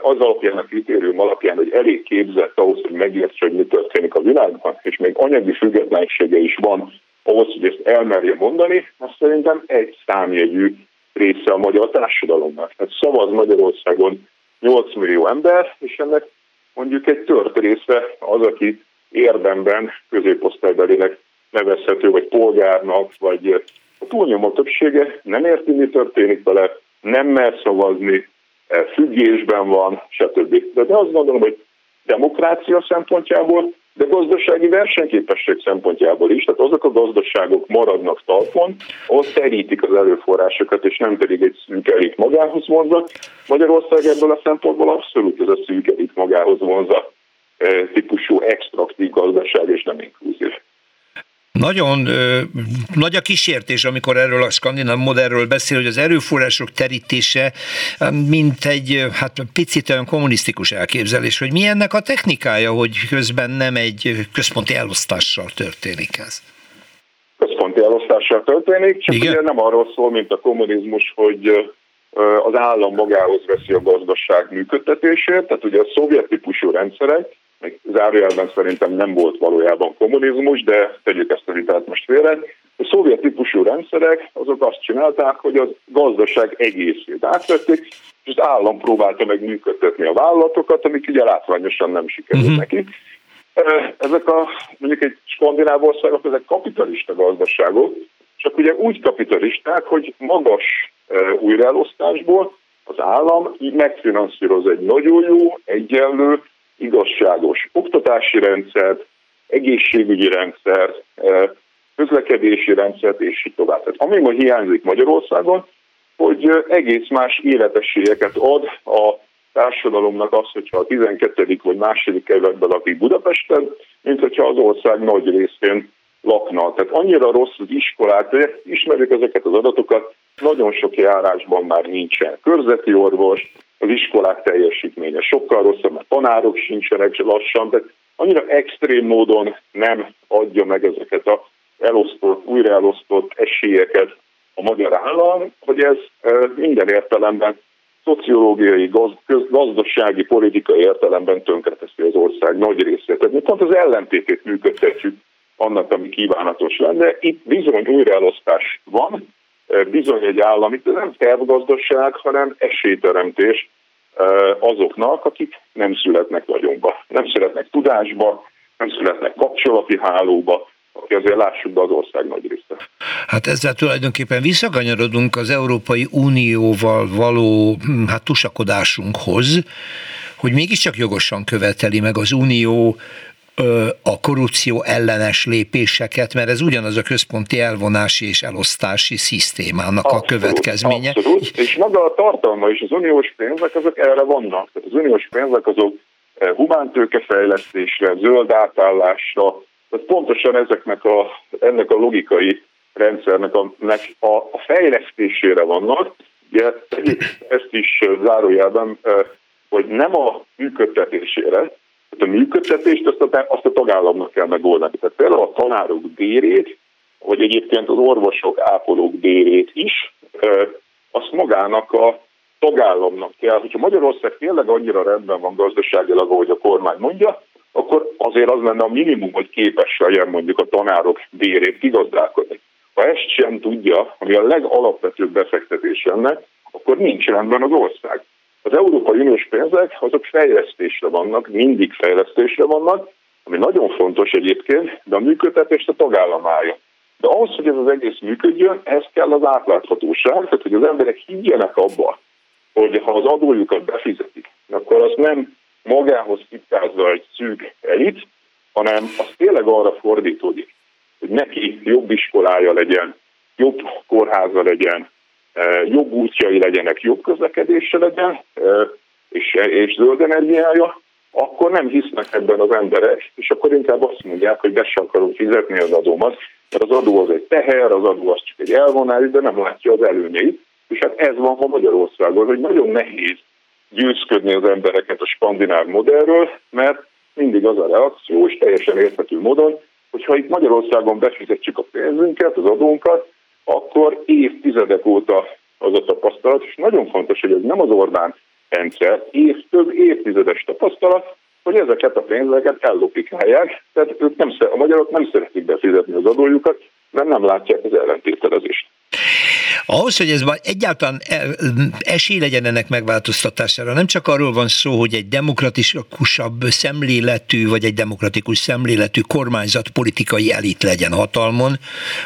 az alapján, a kritérium alapján, hogy elég képzett ahhoz, hogy megértse, hogy mi történik a világban, és még anyagi függetlensége is van ahhoz, hogy ezt elmerje mondani, azt szerintem egy számjegyű része a magyar társadalomnak. Tehát szavaz Magyarországon 8 millió ember, és ennek mondjuk egy tört része az, aki érdemben középosztálybelinek nevezhető, vagy polgárnak, vagy a túlnyomó többsége nem érti, mi történik vele, nem mer szavazni, e, függésben van, stb. De, de azt gondolom, hogy demokrácia szempontjából, de gazdasági versenyképesség szempontjából is, tehát azok a gazdaságok maradnak talpon, ahol terítik az erőforrásokat, és nem pedig egy szűk elit magához vonza. Magyarország ebből a szempontból abszolút ez a szűk elit magához vonza e, típusú extraktív gazdaság, és nem inkluzív. Nagyon ö, nagy a kísértés, amikor erről a skandináv modellről beszél, hogy az erőforrások terítése mint egy hát picit olyan kommunisztikus elképzelés, hogy mi ennek a technikája, hogy közben nem egy központi elosztással történik ez. Központi elosztással történik, csak Igen? ugye nem arról szól, mint a kommunizmus, hogy az állam magához veszi a gazdaság működtetését, tehát ugye a szovjet típusú rendszerek, zárójelben szerintem nem volt valójában kommunizmus, de tegyük ezt a vitát most félre. A szovjet típusú rendszerek azok azt csinálták, hogy a gazdaság egészét átvették, és az állam próbálta meg működtetni a vállalatokat, amik ugye látványosan nem sikerült uh-huh. neki. Ezek a, mondjuk egy skandináv országok, ezek kapitalista gazdaságok, csak ugye úgy kapitalisták, hogy magas újraelosztásból az állam megfinanszíroz egy nagyon jó, egyenlő, igazságos oktatási rendszert, egészségügyi rendszert, eh, közlekedési rendszert, és így tovább. Tehát ami ma hiányzik Magyarországon, hogy eh, egész más életességeket ad a társadalomnak az, hogyha a 12. vagy második kerületben lakik Budapesten, mint hogyha az ország nagy részén lakna. Tehát annyira rossz az iskolák, ismerjük ezeket az adatokat, nagyon sok járásban már nincsen körzeti orvos, az iskolák teljesítménye sokkal rosszabb, mert tanárok sincsenek lassan, de annyira extrém módon nem adja meg ezeket a elosztott, újraelosztott esélyeket a magyar állam, hogy ez minden értelemben szociológiai, gazdasági, politikai értelemben tönkreteszi az ország nagy részét. Tehát mi pont az ellentétét működtetjük annak, ami kívánatos lenne. Itt bizony újraelosztás van, bizony egy állam, itt nem tervgazdaság, hanem esélyteremtés azoknak, akik nem születnek vagyonba, nem születnek tudásba, nem születnek kapcsolati hálóba, aki azért lássuk be az ország nagy része. Hát ezzel tulajdonképpen visszakanyarodunk az Európai Unióval való hm, hát tusakodásunkhoz, hogy mégiscsak jogosan követeli meg az Unió a korrupció ellenes lépéseket, mert ez ugyanaz a központi elvonási és elosztási szisztémának abszolút, a következménye. Abszolút, és maga a tartalma és az uniós pénzek azok erre vannak. Tehát az uniós pénzek azok humántőkefejlesztésre, zöld átállásra, tehát pontosan ezeknek a, ennek a logikai rendszernek a, a, a fejlesztésére vannak. Ugye ezt is zárójelben, hogy nem a működtetésére, a működtetést azt a, azt a tagállamnak kell megoldani. Tehát például a tanárok bérét, vagy egyébként az orvosok, ápolók bérét is, azt magának a tagállamnak kell. Hogyha Magyarország tényleg annyira rendben van gazdaságilag, ahogy a kormány mondja, akkor azért az lenne a minimum, hogy képes legyen mondjuk a tanárok bérét kigazdálkodni. Ha ezt sem tudja, ami a legalapvetőbb befektetés lenne, akkor nincs rendben az ország. Az Európai Uniós pénzek azok fejlesztésre vannak, mindig fejlesztésre vannak, ami nagyon fontos egyébként, de a működtetést a tagállam. De ahhoz, hogy ez az egész működjön, ez kell az átláthatóság, tehát hogy az emberek higgyenek abba, hogy ha az adójukat befizetik, akkor az nem magához tippázza egy szűk elit, hanem az tényleg arra fordítódik, hogy neki jobb iskolája legyen, jobb kórháza legyen, e, jobb útjai legyenek, jobb közlekedése legyen, és, és zöld energiája, akkor nem hisznek ebben az emberek, és akkor inkább azt mondják, hogy be sem akarom fizetni az adómat, mert az adó az egy teher, az adó az csak egy elvonás, de nem látja az előnyeit. És hát ez van ma Magyarországon, hogy nagyon nehéz győzködni az embereket a skandináv modellről, mert mindig az a reakció, és teljesen érthető módon, hogyha itt Magyarországon befizetjük a pénzünket, az adónkat, akkor évtizedek óta az a tapasztalat, és nagyon fontos, hogy ez nem az Orbán rendszer, év, több évtizedes tapasztalat, hogy ezeket a pénzeket ellopikálják, tehát ők nem, a magyarok nem szeretik befizetni az adójukat, mert nem látják az ellentételezést. Ahhoz, hogy ez egyáltalán esély legyen ennek megváltoztatására, nem csak arról van szó, hogy egy demokratikusabb szemléletű, vagy egy demokratikus szemléletű kormányzat politikai elit legyen hatalmon,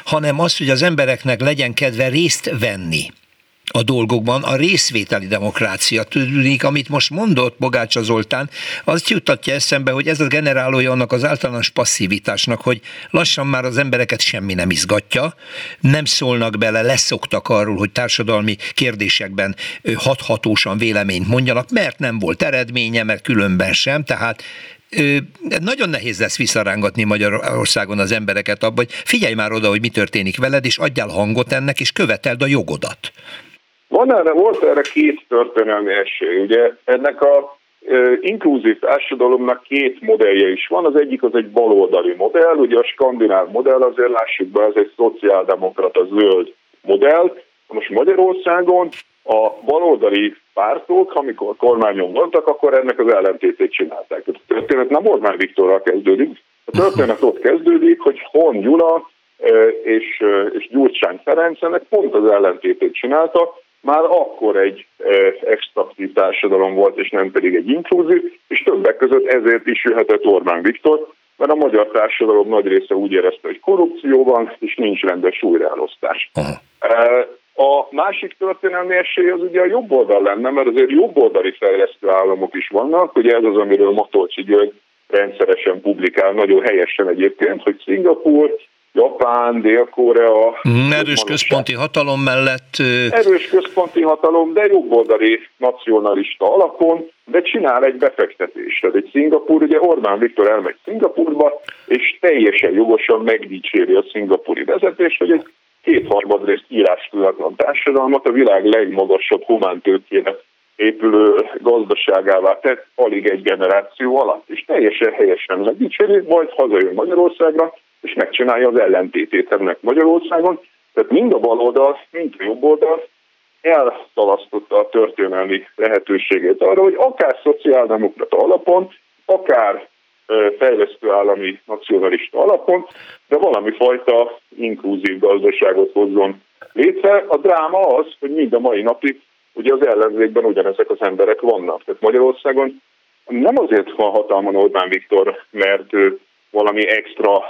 hanem az, hogy az embereknek legyen kedve részt venni a dolgokban a részvételi demokrácia. Tudnék, amit most mondott Bogácsa Zoltán, azt jutatja eszembe, hogy ez a generálója annak az általános passzivitásnak, hogy lassan már az embereket semmi nem izgatja, nem szólnak bele, leszoktak arról, hogy társadalmi kérdésekben hathatósan véleményt mondjanak, mert nem volt eredménye, mert különben sem, tehát nagyon nehéz lesz visszarángatni Magyarországon az embereket abban, hogy figyelj már oda, hogy mi történik veled, és adjál hangot ennek, és követeld a jogodat. Van erre, volt erre két történelmi esély. Ugye ennek a inkluzív társadalomnak két modellje is van. Az egyik az egy baloldali modell, ugye a skandináv modell, azért lássuk be, ez egy szociáldemokrata zöld modell. Most Magyarországon a baloldali pártok, amikor kormányon voltak, akkor ennek az ellentétét csinálták. A történet nem Orbán Viktorral kezdődik, a történet ott kezdődik, hogy Hon Gyula és, és Gyurcsány Ferenc ennek pont az ellentétét csinálta, már akkor egy extraktív társadalom volt, és nem pedig egy inkluzív, és többek között ezért is jöhetett Orbán Viktor, mert a magyar társadalom nagy része úgy érezte, hogy korrupció van, és nincs rendes újraelosztás. A másik történelmi esély az ugye a jobb oldal lenne, mert azért jobboldali fejlesztő államok is vannak, ugye ez az, amiről Matolcsi György rendszeresen publikál, nagyon helyesen egyébként, hogy Szingapur, Japán, Dél-Korea. Mm, erős központi hatalom mellett. Erős központi hatalom, de jobboldali nacionalista alapon, de csinál egy befektetést. Tehát egy Szingapúr, ugye Orbán Viktor elmegy Szingapurba, és teljesen jogosan megdicséri a szingapúri vezetést, hogy egy kétharmad részt írástudatlan társadalmat a világ legmagasabb humántőkének épülő gazdaságává tett alig egy generáció alatt, és teljesen helyesen megdicséri, majd hazajön Magyarországra, és megcsinálja az ellentétét ennek Magyarországon. Tehát mind a baloldal, mind a jobb oldal elszalasztotta a történelmi lehetőségét arra, hogy akár szociáldemokrata alapon, akár fejlesztő állami nacionalista alapon, de valami fajta inkluzív gazdaságot hozzon létre. A dráma az, hogy mind a mai napig ugye az ellenzékben ugyanezek az emberek vannak. Tehát Magyarországon nem azért van hatalman Orbán Viktor, mert ő valami extra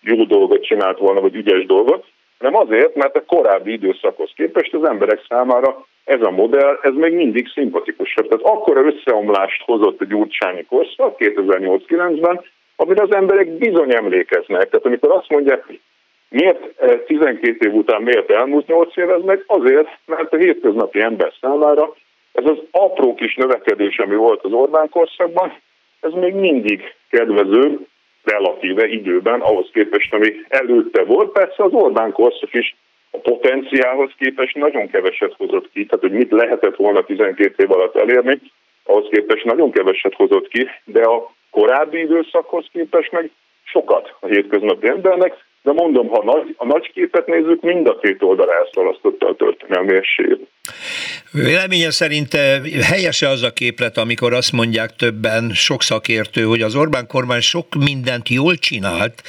jó dolgot csinált volna, vagy ügyes dolgot, hanem azért, mert a korábbi időszakhoz képest az emberek számára ez a modell, ez még mindig szimpatikusabb. Tehát akkora összeomlást hozott a gyurcsányi korszak 2008-9-ben, amire az emberek bizony emlékeznek. Tehát amikor azt mondják, hogy miért 12 év után miért elmúlt 8 év, ez meg azért, mert a hétköznapi ember számára ez az apró kis növekedés, ami volt az Orbán korszakban, ez még mindig kedvező, relatíve időben ahhoz képest, ami előtte volt. Persze az Orbán korszak is a potenciálhoz képest nagyon keveset hozott ki, tehát hogy mit lehetett volna 12 év alatt elérni, ahhoz képest nagyon keveset hozott ki, de a korábbi időszakhoz képest meg sokat a hétköznapi embernek, de mondom, ha nagy, a nagy képet nézzük, mind a két oldal elszalasztotta a történelmi esélyt. Véleménye szerint eh, helyese az a képlet, amikor azt mondják többen, sok szakértő, hogy az Orbán kormány sok mindent jól csinált,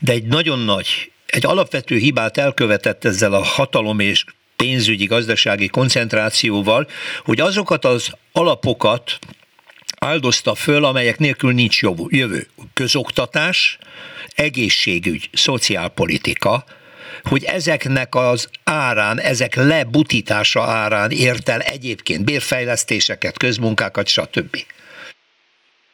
de egy nagyon nagy, egy alapvető hibát elkövetett ezzel a hatalom és pénzügyi, gazdasági koncentrációval, hogy azokat az alapokat áldozta föl, amelyek nélkül nincs jövő. Közoktatás, egészségügy, szociálpolitika, hogy ezeknek az árán, ezek lebutítása árán ért el egyébként bérfejlesztéseket, közmunkákat, stb.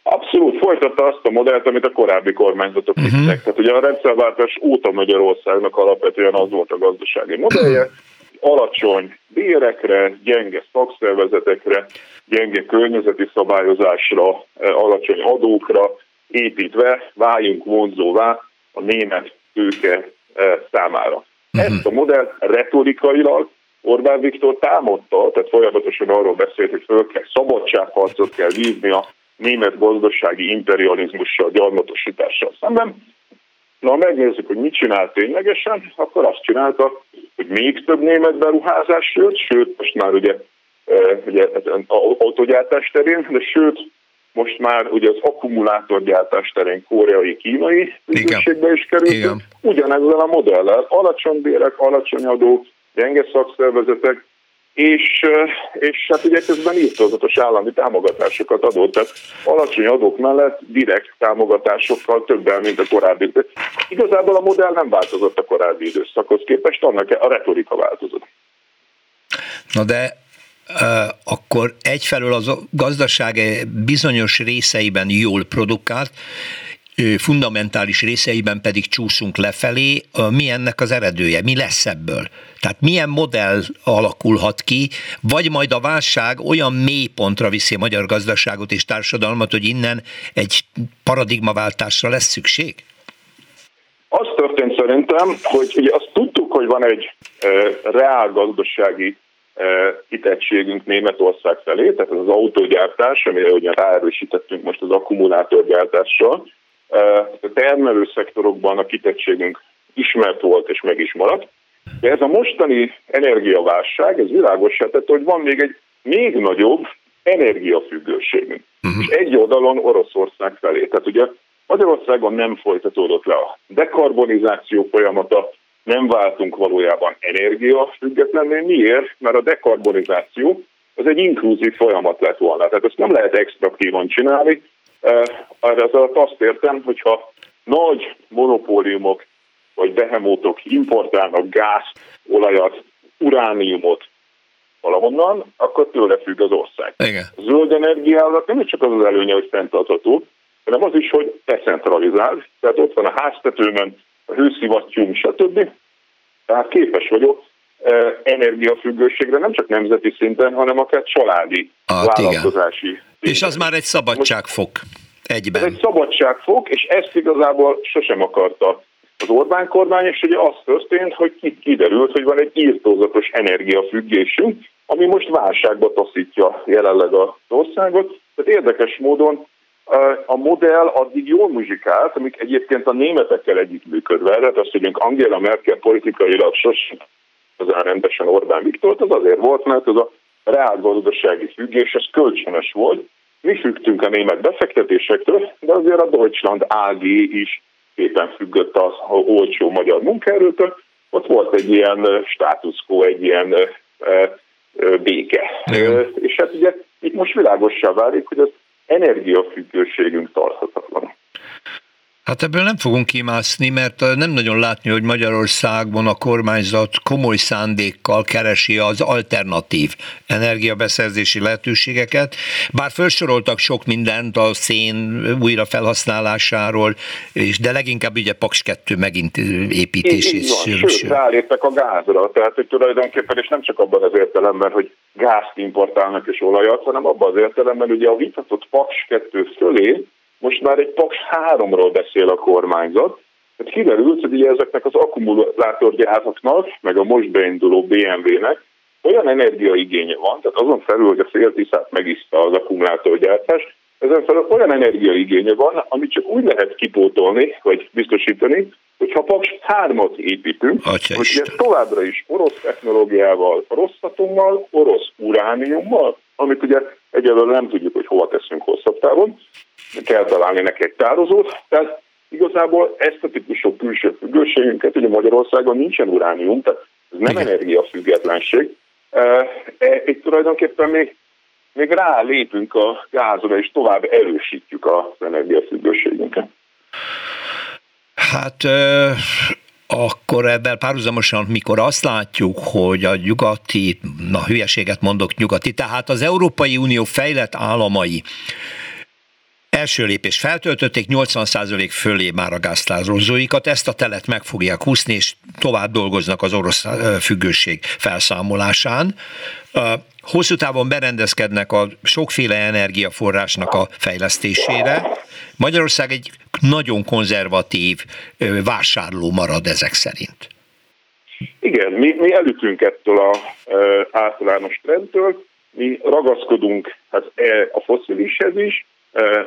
Abszolút folytatta azt a modellt, amit a korábbi kormányzatok uh-huh. vittek. Tehát ugye a rendszerváltás óta Magyarországnak alapvetően az volt a gazdasági modellje, alacsony bérekre, gyenge szakszervezetekre, gyenge környezeti szabályozásra, eh, alacsony adókra építve váljunk vonzóvá a német tőke számára. Uh-huh. Ezt a modellt retorikailag Orbán Viktor támadta, tehát folyamatosan arról beszélt, hogy föl kell szabadságharcot kell vívni a német gazdasági imperializmussal, gyarmatosítással szemben. Na, ha megnézzük, hogy mit csinált ténylegesen, akkor azt csinálta, hogy még több német beruházás jött, sőt, most már ugye, ugye autogyártás terén, de sőt, most már ugye az akkumulátorgyártás terén koreai, kínai ügynökségbe is került. Ugyanezzel a modellel, alacsony bérek, alacsony adók, gyenge szakszervezetek, és, és hát ugye közben írtózatos állami támogatásokat adott, tehát alacsony adók mellett direkt támogatásokkal többel, mint a korábbi. Igazából a modell nem változott a korábbi időszakhoz képest, annak a retorika változott. Na de akkor egyfelől az gazdaság bizonyos részeiben jól produkált, fundamentális részeiben pedig csúszunk lefelé, mi ennek az eredője, mi lesz ebből? Tehát milyen modell alakulhat ki, vagy majd a válság olyan mély pontra viszi a magyar gazdaságot és társadalmat, hogy innen egy paradigmaváltásra lesz szükség? Az történt szerintem, hogy ugye azt tudtuk, hogy van egy e, reál gazdasági kitettségünk Németország felé, tehát az autógyártás, amire ugye ráerősítettünk most az akkumulátorgyártással, a termelő szektorokban a kitettségünk ismert volt és meg is maradt. De ez a mostani energiaválság, ez világosá tett, hogy van még egy még nagyobb energiafüggőségünk. Uh-huh. És egy oldalon Oroszország felé. Tehát ugye Magyarországon nem folytatódott le a dekarbonizáció folyamata, nem váltunk valójában energiafüggetlenné. Miért? Mert a dekarbonizáció az egy inkluzív folyamat lett volna. Tehát ezt nem lehet extraktívan csinálni, erre az alatt azt értem, hogyha nagy monopóliumok vagy behemótok importálnak gázt, olajat, urániumot valahonnan, akkor tőle függ az ország. Igen. A zöld energiának nem csak az az előnye, hogy fenntartható, hanem az is, hogy decentralizál. Tehát ott van a háztetőben, hőszivattyúm, stb. Tehát képes vagyok energiafüggőségre nem csak nemzeti szinten, hanem akár családi, ah, vállalkozási. Igen. És az már egy szabadságfok egyben. Ez egy szabadságfok, és ezt igazából sosem akarta az Orbán kormány, és ugye az történt, hogy kiderült, hogy van egy írtózatos energiafüggésünk, ami most válságba taszítja jelenleg az országot. Tehát érdekes módon a modell addig jól muzsikált, amik egyébként a németekkel együttműködve, tehát azt, hogy Angela Merkel politikailag sosem az rendesen Orbán Viktort, az azért volt, mert ez a reálgazdasági függés, ez kölcsönös volt. Mi függtünk a német befektetésektől, de azért a Deutschland AG is éppen függött az olcsó magyar munkaerőtől. Ott volt egy ilyen status quo, egy ilyen béke. Igen. És hát ugye itt most világossá válik, hogy az energiafüggőségünk tarthatatlan. Hát ebből nem fogunk kimászni, mert nem nagyon látni, hogy Magyarországon a kormányzat komoly szándékkal keresi az alternatív energiabeszerzési lehetőségeket, bár felsoroltak sok mindent a szén újra felhasználásáról, és de leginkább ugye Paks 2 megint építés. Van. Sőt, ráléptek a gázra, tehát hogy tulajdonképpen, és nem csak abban az értelemben, hogy gázt importálnak és olajat, hanem abban az értelemben, ugye a vitatott Paks 2 fölé most már egy Paks 3-ról beszél a kormányzat. Tehát kiderült, hogy ugye ezeknek az akkumulátorgyáraknak, meg a most beinduló BMW-nek olyan energiaigénye van, tehát azon felül, hogy a féltiszát megiszta az akkumulátorgyártás, ezen felül olyan energiaigénye van, amit csak úgy lehet kipótolni, vagy biztosítani, hogyha Paks 3-at építünk, Atya hogy ez továbbra is orosz technológiával, orosz atommal, orosz urániummal, amit ugye egyelőre nem tudjuk, hogy hova teszünk hosszabb távon, kell találni neki egy tározót, tehát igazából ezt a típusú külső függőségünket, ugye Magyarországon nincsen uránium, tehát ez nem energiafüggetlenség, e, itt tulajdonképpen még, még rálépünk a gázra, és tovább erősítjük az energiafüggőségünket. Hát akkor ebben párhuzamosan, mikor azt látjuk, hogy a nyugati, na hülyeséget mondok nyugati, tehát az Európai Unió fejlett államai első lépés feltöltötték, 80% fölé már a gáztározóikat, ezt a telet meg fogják húzni, és tovább dolgoznak az orosz függőség felszámolásán. Hosszú távon berendezkednek a sokféle energiaforrásnak a fejlesztésére. Magyarország egy nagyon konzervatív vásárló marad ezek szerint. Igen, mi, mi elütünk ettől a e, általános trendtől, mi ragaszkodunk hát, e, a foszilishez is,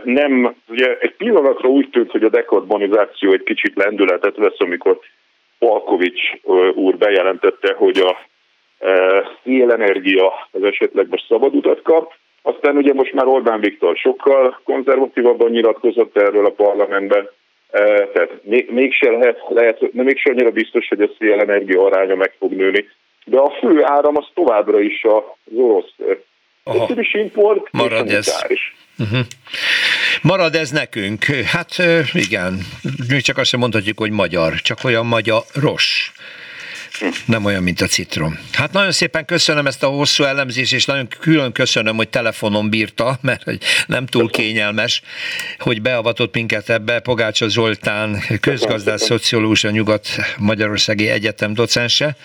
nem, ugye egy pillanatra úgy tűnt, hogy a dekarbonizáció egy kicsit lendületet vesz, amikor Palkovics úr bejelentette, hogy a szélenergia az esetleg most szabad utat kap. Aztán ugye most már Orbán Viktor sokkal konzervatívabban nyilatkozott erről a parlamentben, tehát mégse lehet, lehet nem mégse annyira biztos, hogy a szélenergia aránya meg fog nőni. De a fő áram az továbbra is az orosz import Marad és ez. Uh-huh. Marad ez nekünk? Hát igen, mi csak azt sem mondhatjuk, hogy magyar, csak olyan magyar ros. Nem olyan, mint a citrom. Hát nagyon szépen köszönöm ezt a hosszú elemzést, és nagyon külön köszönöm, hogy telefonon bírta, mert hogy nem túl kényelmes, hogy beavatott minket ebbe. Pogácsa Zoltán, közgazdász, szociológus, a Nyugat-Magyarországi Egyetem docense.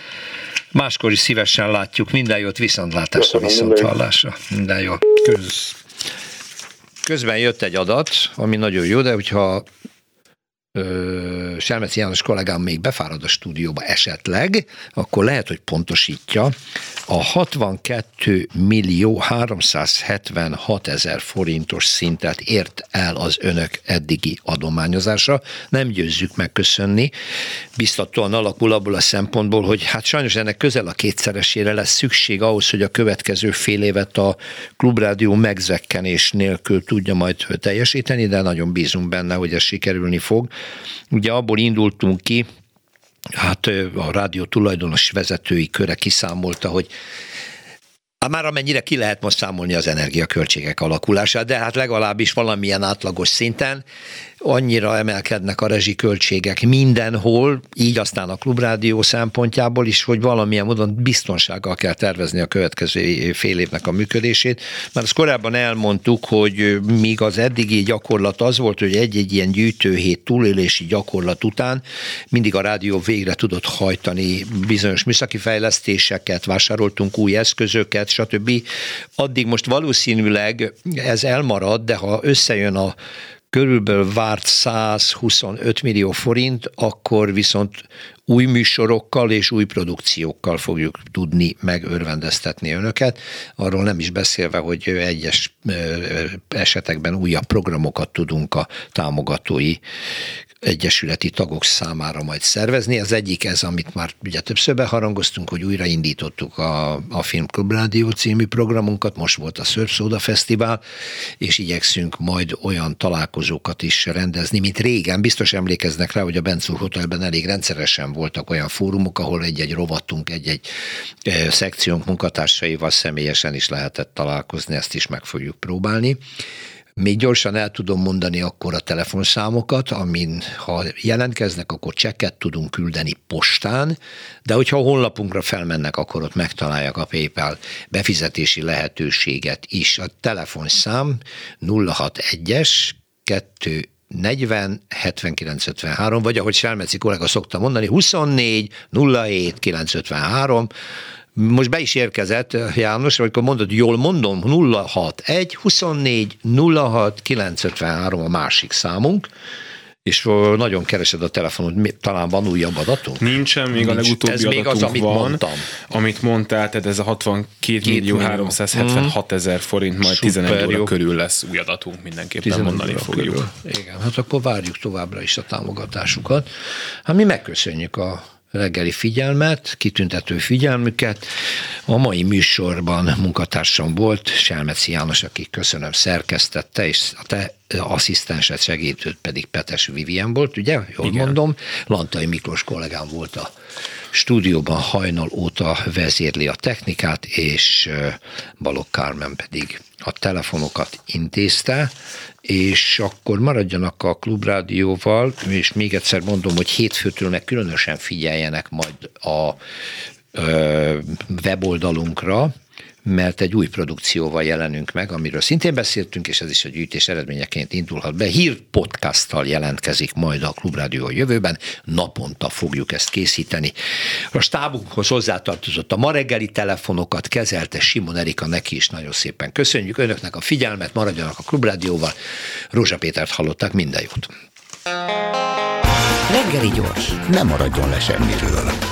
Máskor is szívesen látjuk. Minden jót, viszontlátásra, viszont hallásra. Minden jó. Kösz. Közben jött egy adat, ami nagyon jó, de hogyha Selmeci János kollégám még befárad a stúdióba esetleg, akkor lehet, hogy pontosítja. A 62 millió 376 ezer forintos szintet ért el az önök eddigi adományozása. Nem győzzük megköszönni. Biztatóan alakul abból a szempontból, hogy hát sajnos ennek közel a kétszeresére lesz szükség ahhoz, hogy a következő fél évet a klubrádió megzekkenés nélkül tudja majd teljesíteni, de nagyon bízunk benne, hogy ez sikerülni fog. Ugye abból indultunk ki, hát a rádió tulajdonos vezetői köre kiszámolta, hogy Hát már amennyire ki lehet most számolni az energiaköltségek alakulását, de hát legalábbis valamilyen átlagos szinten annyira emelkednek a rezsiköltségek mindenhol, így aztán a klubrádió szempontjából is, hogy valamilyen módon biztonsággal kell tervezni a következő fél évnek a működését. Már azt korábban elmondtuk, hogy míg az eddigi gyakorlat az volt, hogy egy-egy ilyen gyűjtőhét túlélési gyakorlat után mindig a rádió végre tudott hajtani bizonyos műszaki fejlesztéseket, vásároltunk új eszközöket, stb. Addig most valószínűleg ez elmarad, de ha összejön a körülbelül várt 125 millió forint, akkor viszont új műsorokkal és új produkciókkal fogjuk tudni megörvendeztetni önöket. Arról nem is beszélve, hogy egyes esetekben újabb programokat tudunk a támogatói egyesületi tagok számára majd szervezni. Az egyik ez, amit már ugye többször beharangoztunk, hogy újraindítottuk a, a Filmklub Rádió című programunkat, most volt a Surf Soda Fesztivál, és igyekszünk majd olyan találkozókat is rendezni, mint régen. Biztos emlékeznek rá, hogy a Bencúr Hotelben elég rendszeresen voltak olyan fórumok, ahol egy-egy rovatunk, egy-egy e, szekciónk munkatársaival személyesen is lehetett találkozni, ezt is meg fogjuk próbálni. Még gyorsan el tudom mondani akkor a telefonszámokat, amin ha jelentkeznek, akkor csekket tudunk küldeni postán, de hogyha a honlapunkra felmennek, akkor ott megtalálják a PayPal befizetési lehetőséget is. A telefonszám 061-es 2 40 79 53, vagy ahogy Selmeci kollega szokta mondani, 24 07 953, most be is érkezett János, amikor mondod, jól mondom, 061 24 06 953 a másik számunk, és nagyon keresed a telefonod, talán van újabb adatunk? Nincsen, még Nincs. a legutóbbi Ez még az, amit van, mondtam. Amit mondtál, tehát ez a 62 millió 376 ezer forint, majd Szuper 11 óra jó. körül lesz új adatunk, mindenképpen mondani fogjuk. Körül. Igen, hát akkor várjuk továbbra is a támogatásukat. Hát mi megköszönjük a reggeli figyelmet, kitüntető figyelmüket. A mai műsorban munkatársam volt, Selmeci János, aki köszönöm szerkesztette, és a te asszisztensed segítőt pedig Petes Vivien volt, ugye? Jól Igen. mondom. Lantai Miklós kollégám volt a stúdióban hajnal óta vezérli a technikát, és Balogh Kármen pedig a telefonokat intézte, és akkor maradjanak a klubrádióval, és még egyszer mondom, hogy hétfőtől meg különösen figyeljenek majd a weboldalunkra, mert egy új produkcióval jelenünk meg, amiről szintén beszéltünk, és ez is a gyűjtés eredményeként indulhat be. Hír podcasttal jelentkezik majd a Klubrádió a jövőben, naponta fogjuk ezt készíteni. A stábunkhoz hozzátartozott a ma reggeli telefonokat, kezelte Simon Erika, neki is nagyon szépen köszönjük önöknek a figyelmet, maradjanak a Klubrádióval. Rózsa Pétert hallották, minden jót! Reggeli gyors, nem maradjon le semmiről.